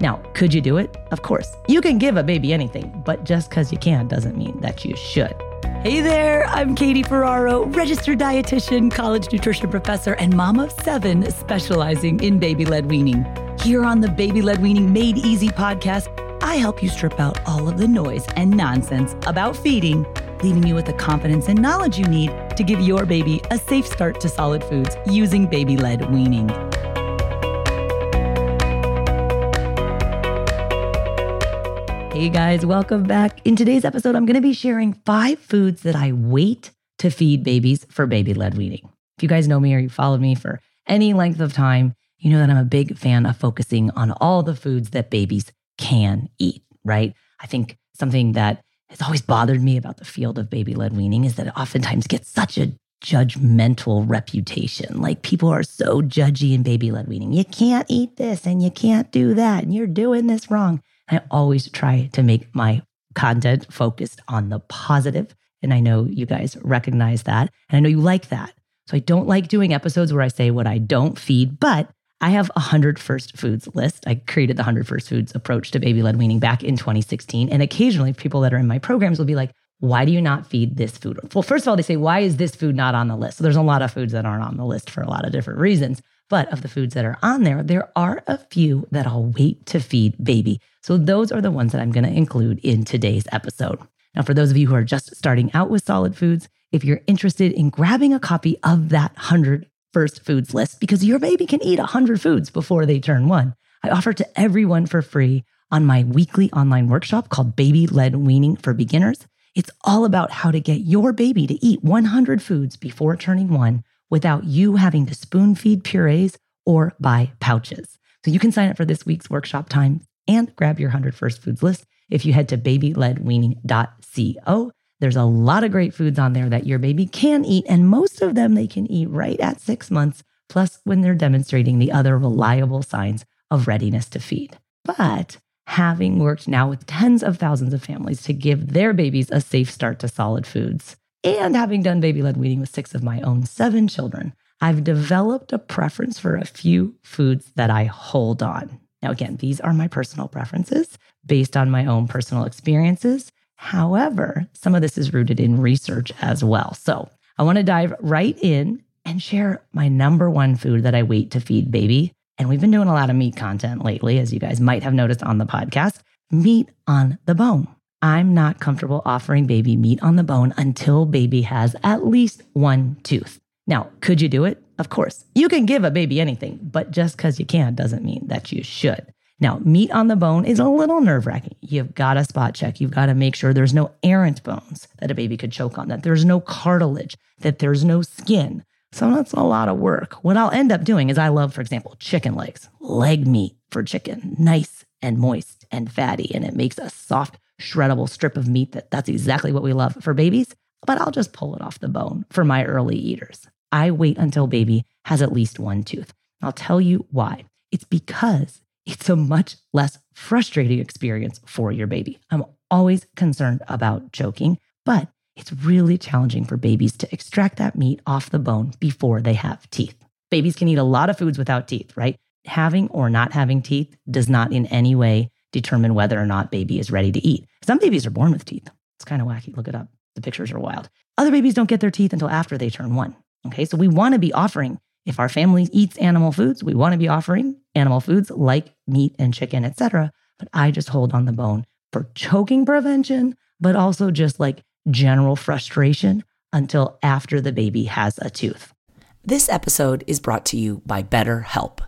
Now, could you do it? Of course. You can give a baby anything, but just because you can doesn't mean that you should. Hey there, I'm Katie Ferraro, registered dietitian, college nutrition professor, and mom of seven specializing in baby led weaning. Here on the Baby Led Weaning Made Easy podcast, I help you strip out all of the noise and nonsense about feeding, leaving you with the confidence and knowledge you need to give your baby a safe start to solid foods using baby led weaning. Hey guys, welcome back. In today's episode, I'm going to be sharing five foods that I wait to feed babies for baby led weaning. If you guys know me or you followed me for any length of time, you know that I'm a big fan of focusing on all the foods that babies can eat, right? I think something that has always bothered me about the field of baby led weaning is that it oftentimes gets such a judgmental reputation. Like people are so judgy in baby led weaning. You can't eat this and you can't do that and you're doing this wrong. I always try to make my content focused on the positive, And I know you guys recognize that. And I know you like that. So I don't like doing episodes where I say what I don't feed, but I have a 100 first foods list. I created the 100 first foods approach to baby led weaning back in 2016. And occasionally people that are in my programs will be like, why do you not feed this food? Well, first of all, they say, why is this food not on the list? So there's a lot of foods that aren't on the list for a lot of different reasons. But of the foods that are on there, there are a few that I'll wait to feed baby. So those are the ones that I'm going to include in today's episode. Now, for those of you who are just starting out with solid foods, if you're interested in grabbing a copy of that 100 first foods list, because your baby can eat 100 foods before they turn one, I offer to everyone for free on my weekly online workshop called Baby Led Weaning for Beginners. It's all about how to get your baby to eat 100 foods before turning one without you having to spoon feed purees or buy pouches. So you can sign up for this week's workshop time and grab your 100 First Foods list if you head to babyledweaning.co. There's a lot of great foods on there that your baby can eat, and most of them they can eat right at six months, plus when they're demonstrating the other reliable signs of readiness to feed. But having worked now with tens of thousands of families to give their babies a safe start to solid foods, and having done baby led weaning with six of my own seven children, I've developed a preference for a few foods that I hold on. Now, again, these are my personal preferences based on my own personal experiences. However, some of this is rooted in research as well. So I want to dive right in and share my number one food that I wait to feed baby. And we've been doing a lot of meat content lately, as you guys might have noticed on the podcast meat on the bone. I'm not comfortable offering baby meat on the bone until baby has at least one tooth. Now, could you do it? Of course, you can give a baby anything, but just because you can doesn't mean that you should. Now, meat on the bone is a little nerve wracking. You've got to spot check. You've got to make sure there's no errant bones that a baby could choke on, that there's no cartilage, that there's no skin. So that's a lot of work. What I'll end up doing is I love, for example, chicken legs, leg meat for chicken, nice and moist and fatty, and it makes a soft, shreddable strip of meat that that's exactly what we love for babies. But I'll just pull it off the bone for my early eaters. I wait until baby has at least one tooth. I'll tell you why. It's because it's a much less frustrating experience for your baby. I'm always concerned about choking, but it's really challenging for babies to extract that meat off the bone before they have teeth. Babies can eat a lot of foods without teeth, right? Having or not having teeth does not in any way determine whether or not baby is ready to eat. Some babies are born with teeth. It's kind of wacky. Look it up. The pictures are wild. Other babies don't get their teeth until after they turn one. Okay, so we want to be offering if our family eats animal foods, we want to be offering animal foods like meat and chicken, etc. But I just hold on the bone for choking prevention, but also just like general frustration until after the baby has a tooth. This episode is brought to you by BetterHelp.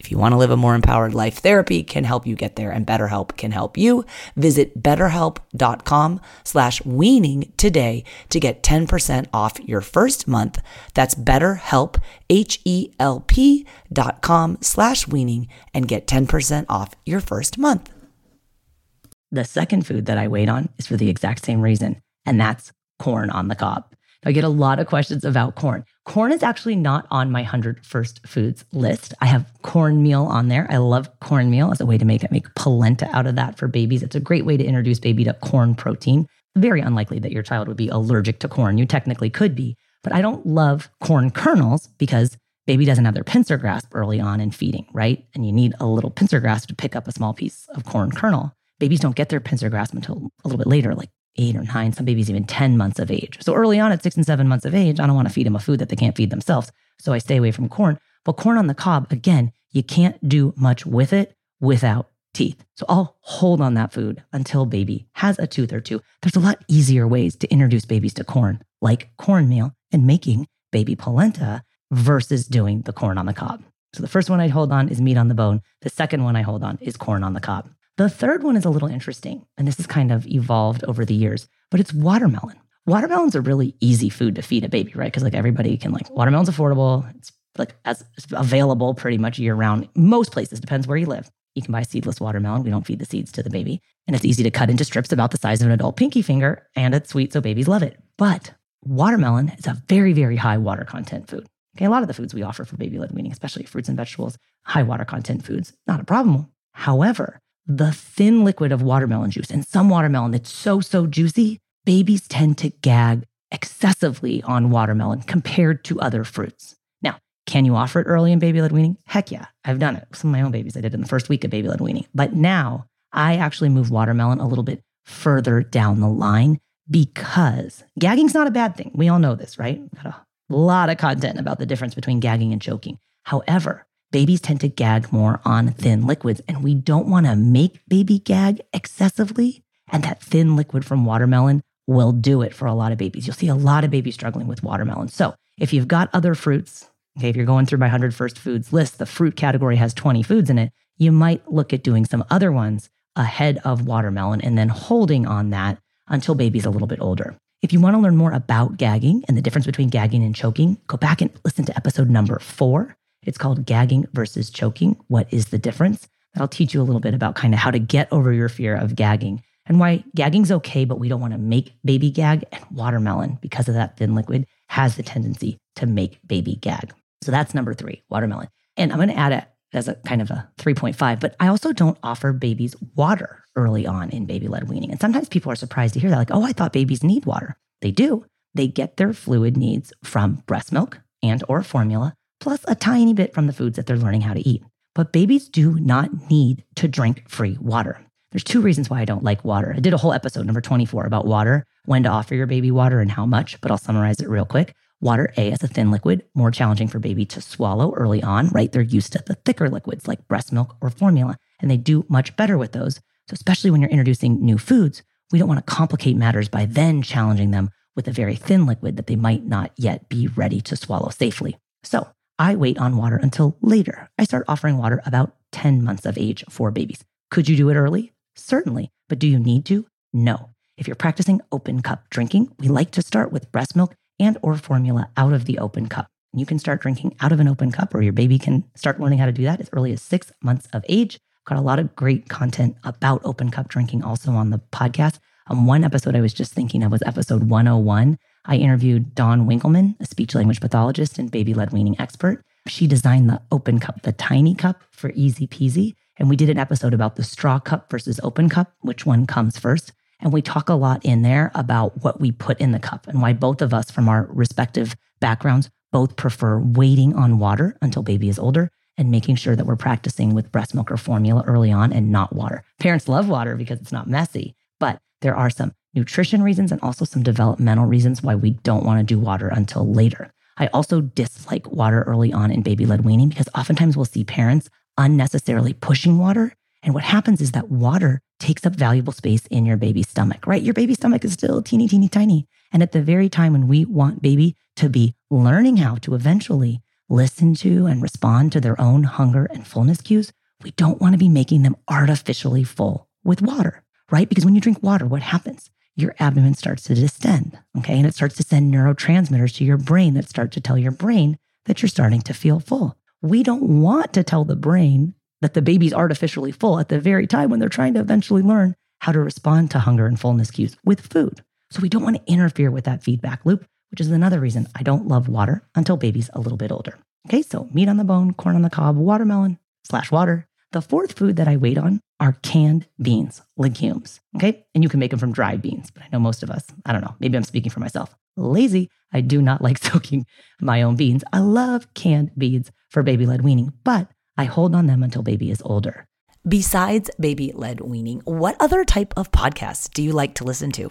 if you want to live a more empowered life, therapy can help you get there and BetterHelp can help you. Visit betterhelp.com slash weaning today to get 10% off your first month. That's betterhelp, H-E-L-P dot com slash weaning and get 10% off your first month. The second food that I wait on is for the exact same reason, and that's corn on the cob. I get a lot of questions about corn. Corn is actually not on my 100 first foods list. I have cornmeal on there. I love cornmeal as a way to make it make polenta out of that for babies. It's a great way to introduce baby to corn protein. Very unlikely that your child would be allergic to corn. You technically could be, but I don't love corn kernels because baby doesn't have their pincer grasp early on in feeding, right? And you need a little pincer grasp to pick up a small piece of corn kernel. Babies don't get their pincer grasp until a little bit later, like eight or nine, some babies even 10 months of age. So early on at six and seven months of age, I don't want to feed them a food that they can't feed themselves. So I stay away from corn. But corn on the cob, again, you can't do much with it without teeth. So I'll hold on that food until baby has a tooth or two. There's a lot easier ways to introduce babies to corn, like cornmeal and making baby polenta versus doing the corn on the cob. So the first one I hold on is meat on the bone. The second one I hold on is corn on the cob. The third one is a little interesting, and this has kind of evolved over the years, but it's watermelon. Watermelon's a really easy food to feed a baby, right? Because like everybody can like watermelon's affordable. It's like as available pretty much year round. Most places depends where you live. You can buy seedless watermelon. We don't feed the seeds to the baby, and it's easy to cut into strips about the size of an adult pinky finger, and it's sweet, so babies love it. But watermelon is a very, very high water content food. Okay, a lot of the foods we offer for baby led weaning, especially fruits and vegetables, high water content foods, not a problem. However, the thin liquid of watermelon juice. And some watermelon that's so, so juicy, babies tend to gag excessively on watermelon compared to other fruits. Now, can you offer it early in baby led weaning? Heck yeah. I've done it. Some of my own babies, I did in the first week of baby led weaning. But now I actually move watermelon a little bit further down the line because gagging's not a bad thing. We all know this, right? Got a lot of content about the difference between gagging and choking. However, babies tend to gag more on thin liquids, and we don't want to make baby gag excessively. And that thin liquid from watermelon will do it for a lot of babies. You'll see a lot of babies struggling with watermelon. So if you've got other fruits, okay, if you're going through my 100 first foods list, the fruit category has 20 foods in it, you might look at doing some other ones ahead of watermelon and then holding on that until baby's a little bit older. If you want to learn more about gagging and the difference between gagging and choking, go back and listen to episode number four. It's called Gagging versus Choking. What is the difference? That'll teach you a little bit about kind of how to get over your fear of gagging and why gagging's okay, but we don't want to make baby gag and watermelon because of that thin liquid has the tendency to make baby gag. So that's number three, watermelon. And I'm going to add it as a kind of a 3.5, but I also don't offer babies water early on in baby led weaning. And sometimes people are surprised to hear that, like, oh, I thought babies need water. They do. They get their fluid needs from breast milk and or formula, plus a tiny bit from the foods that they're learning how to eat. But babies do not need to drink free water. There's two reasons why I don't like water. I did a whole episode, number 24, about water, when to offer your baby water and how much, but I'll summarize it real quick. Water, A, is a thin liquid, more challenging for baby to swallow early on, right? They're used to the thicker liquids like breast milk or formula, and they do much better with those. So, especially when you're introducing new foods, we don't want to complicate matters by then challenging them with a very thin liquid that they might not yet be ready to swallow safely. So, I wait on water until later. I start offering water about 10 months of age for babies. Could you do it early? Certainly. But do you need to? No. If you're practicing open cup drinking, we like to start with breast milk and or formula out of the open cup. You can start drinking out of an open cup or your baby can start learning how to do that as early as 6 months of age. Got a lot of great content about open cup drinking also on the podcast. Um, one episode I was just thinking of was episode 101. I interviewed Dawn Winkelmann, a speech language pathologist and baby led weaning expert. She designed the open cup, the tiny cup for easy peasy. And we did an episode about the straw cup versus open cup, which one comes first. And we talk a lot in there about what we put in the cup and why both of us, from our respective backgrounds, both prefer waiting on water until baby is older and making sure that we're practicing with breast milk or formula early on and not water. Parents love water because it's not messy, but there are some nutrition reasons and also some developmental reasons why we don't want to do water until later. I also dislike water early on in baby led weaning because oftentimes we'll see parents unnecessarily pushing water. And what happens is that water takes up valuable space in your baby's stomach, right? Your baby's stomach is still teeny, teeny, tiny. And at the very time when we want baby to be learning how to eventually listen to and respond to their own hunger and fullness cues, we don't want to be making them artificially full with water, right? Because when you drink water, what happens? Your abdomen starts to distend, okay? And it starts to send neurotransmitters to your brain that start to tell your brain that you're starting to feel full. We don't want to tell the brain that the baby's artificially full at the very time when they're trying to eventually learn how to respond to hunger and fullness cues with food. So we don't want to interfere with that feedback loop, which is another reason I don't love water until baby's a little bit older. Okay, so meat on the bone, corn on the cob, watermelon slash water. The fourth food that I wait on are canned beans, legumes. Okay, and you can make them from dried beans, but I know most of us, I don't know, maybe I'm speaking for myself, lazy. I do not like soaking my own beans. I love canned beans for baby led weaning, but I hold on them until baby is older. Besides baby led weaning, what other type of podcasts do you like to listen to?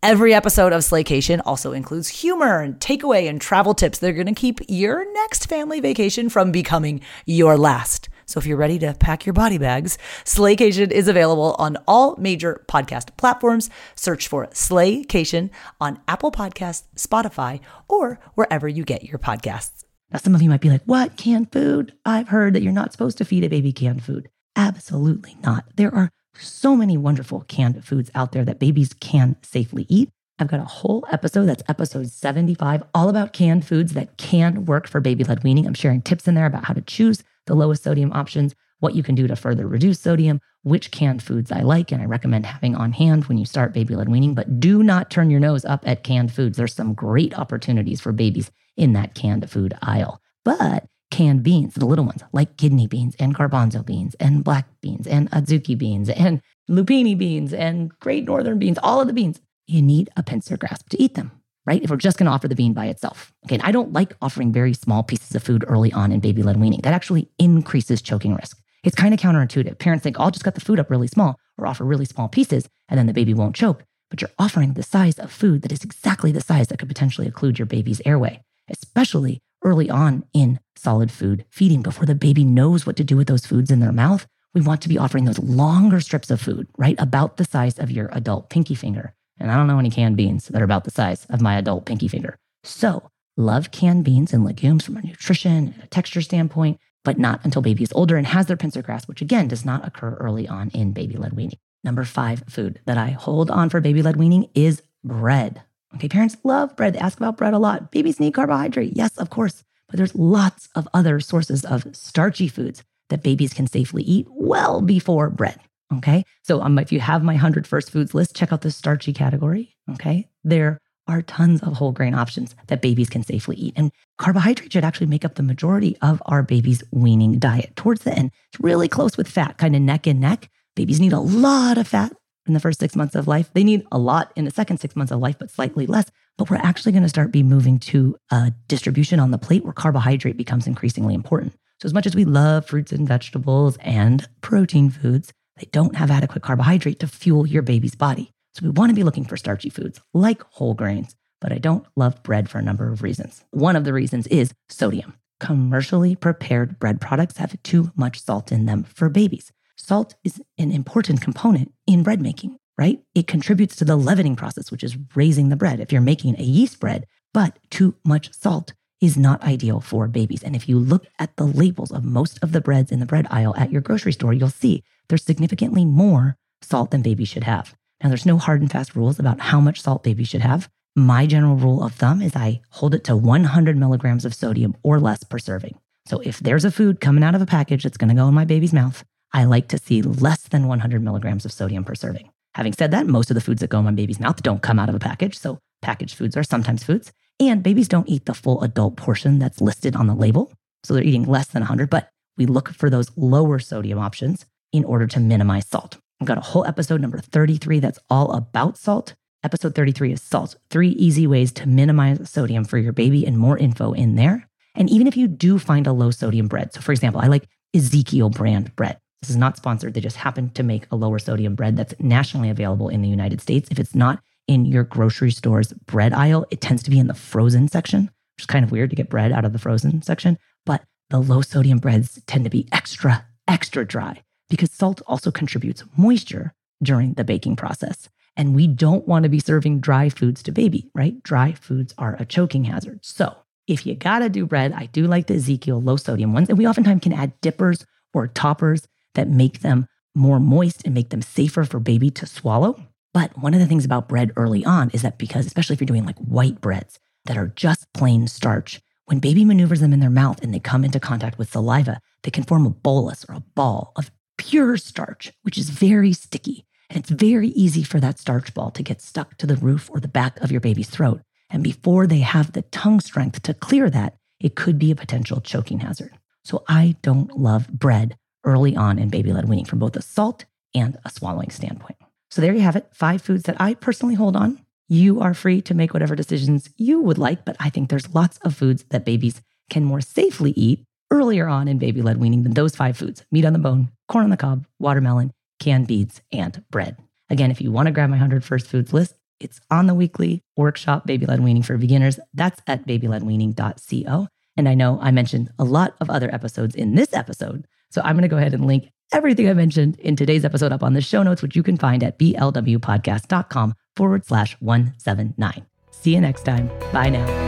Every episode of Slaycation also includes humor and takeaway and travel tips that are going to keep your next family vacation from becoming your last. So if you're ready to pack your body bags, Slaycation is available on all major podcast platforms. Search for Slaycation on Apple Podcasts, Spotify, or wherever you get your podcasts. Now, some of you might be like, what? Canned food? I've heard that you're not supposed to feed a baby canned food. Absolutely not. There are so many wonderful canned foods out there that babies can safely eat. I've got a whole episode that's episode 75, all about canned foods that can work for baby led weaning. I'm sharing tips in there about how to choose the lowest sodium options, what you can do to further reduce sodium, which canned foods I like and I recommend having on hand when you start baby led weaning. But do not turn your nose up at canned foods. There's some great opportunities for babies in that canned food aisle. But canned beans, the little ones, like kidney beans and garbanzo beans and black beans and adzuki beans and lupini beans and great northern beans, all of the beans. You need a pincer grasp to eat them. right? If we're just going to offer the bean by itself. Okay. I don't like offering very small pieces of food early on in baby led weaning. That actually increases choking risk. It's kind of counterintuitive. Parents think, oh, I'll just cut the food up really small or offer really small pieces and then the baby won't choke. But you're offering the size of food that is exactly the size that could potentially occlude your baby's airway, especially early on in solid food feeding before the baby knows what to do with those foods in their mouth. We want to be offering those longer strips of food, right? About the size of your adult pinky finger. And I don't know any canned beans that are about the size of my adult pinky finger. So, love canned beans and legumes from a nutrition and a texture standpoint, but not until baby is older and has their pincer grasp, which again does not occur early on in baby led weaning. Number five food that I hold on for baby led weaning is bread. Okay, parents love bread. They ask about bread a lot. Babies need carbohydrate. Yes, of course. But there's lots of other sources of starchy foods that babies can safely eat well before bread. Okay. So um, if you have my 100 first foods list, check out the starchy category. Okay. There are tons of whole grain options that babies can safely eat. And carbohydrate should actually make up the majority of our baby's weaning diet. Towards the end, it's really close with fat, kind of neck and neck. Babies need a lot of fat in the first six months of life. They need a lot in the second six months of life, but slightly less. But we're actually going to start be moving to a distribution on the plate where carbohydrate becomes increasingly important. So as much as we love fruits and vegetables and protein foods, they don't have adequate carbohydrate to fuel your baby's body. So we want to be looking for starchy foods like whole grains, but I don't love bread for a number of reasons. One of the reasons is sodium. Commercially prepared bread products have too much salt in them for babies. Salt is an important component in bread making, right? It contributes to the leavening process, which is raising the bread. If you're making a yeast bread, but too much salt is not ideal for babies. And if you look at the labels of most of the breads in the bread aisle at your grocery store, you'll see there's significantly more salt than babies should have. Now, there's no hard and fast rules about how much salt babies should have. My general rule of thumb is I hold it to 100 milligrams of sodium or less per serving. So if there's a food coming out of a package that's going to go in my baby's mouth, I like to see less than 100 milligrams of sodium per serving. Having said that, most of the foods that go in my baby's mouth don't come out of a package. So packaged foods are sometimes foods. And babies don't eat the full adult portion that's listed on the label. So they're eating less than 100, but we look for those lower sodium options in order to minimize salt. I've got a whole episode number 33 that's all about salt. Episode 33 is salt, three easy ways to minimize sodium for your baby, and more info in there. And even if you do find a low sodium bread, so for example, I like Ezekiel brand bread. This is not sponsored. They just happen to make a lower sodium bread that's nationally available in the United States. If it's not in your grocery store's bread aisle, it tends to be in the frozen section, which is kind of weird to get bread out of the frozen section. But the low sodium breads tend to be extra, extra dry because salt also contributes moisture during the baking process. And we don't want to be serving dry foods to baby, right? Dry foods are a choking hazard. So if you gotta do bread, I do like the Ezekiel low sodium ones. And we oftentimes can add dippers or toppers that make them more moist and make them safer for baby to swallow. But one of the things about bread early on is that because, especially if you're doing like white breads that are just plain starch, when baby maneuvers them in their mouth and they come into contact with saliva, they can form a bolus or a ball of pure starch, which is very sticky. And it's very easy for that starch ball to get stuck to the roof or the back of your baby's throat. And before they have the tongue strength to clear that, it could be a potential choking hazard. So I don't love bread early on in baby led weaning from both a salt and a swallowing standpoint. So there you have it five foods that I personally hold on. You are free to make whatever decisions you would like, but I think there's lots of foods that babies can more safely eat earlier on in baby led weaning than those five foods meat on the bone, corn on the cob, watermelon, canned beans, and bread. Again, if you want to grab my 100 first foods list, it's on the weekly workshop, Baby Led Weaning for Beginners. That's at babyledweaning.co. And I know I mentioned a lot of other episodes in this episode. So I'm going to go ahead and link everything I mentioned in today's episode up on the show notes, which you can find at blwpodcast.com forward slash 179. See you next time. Bye now.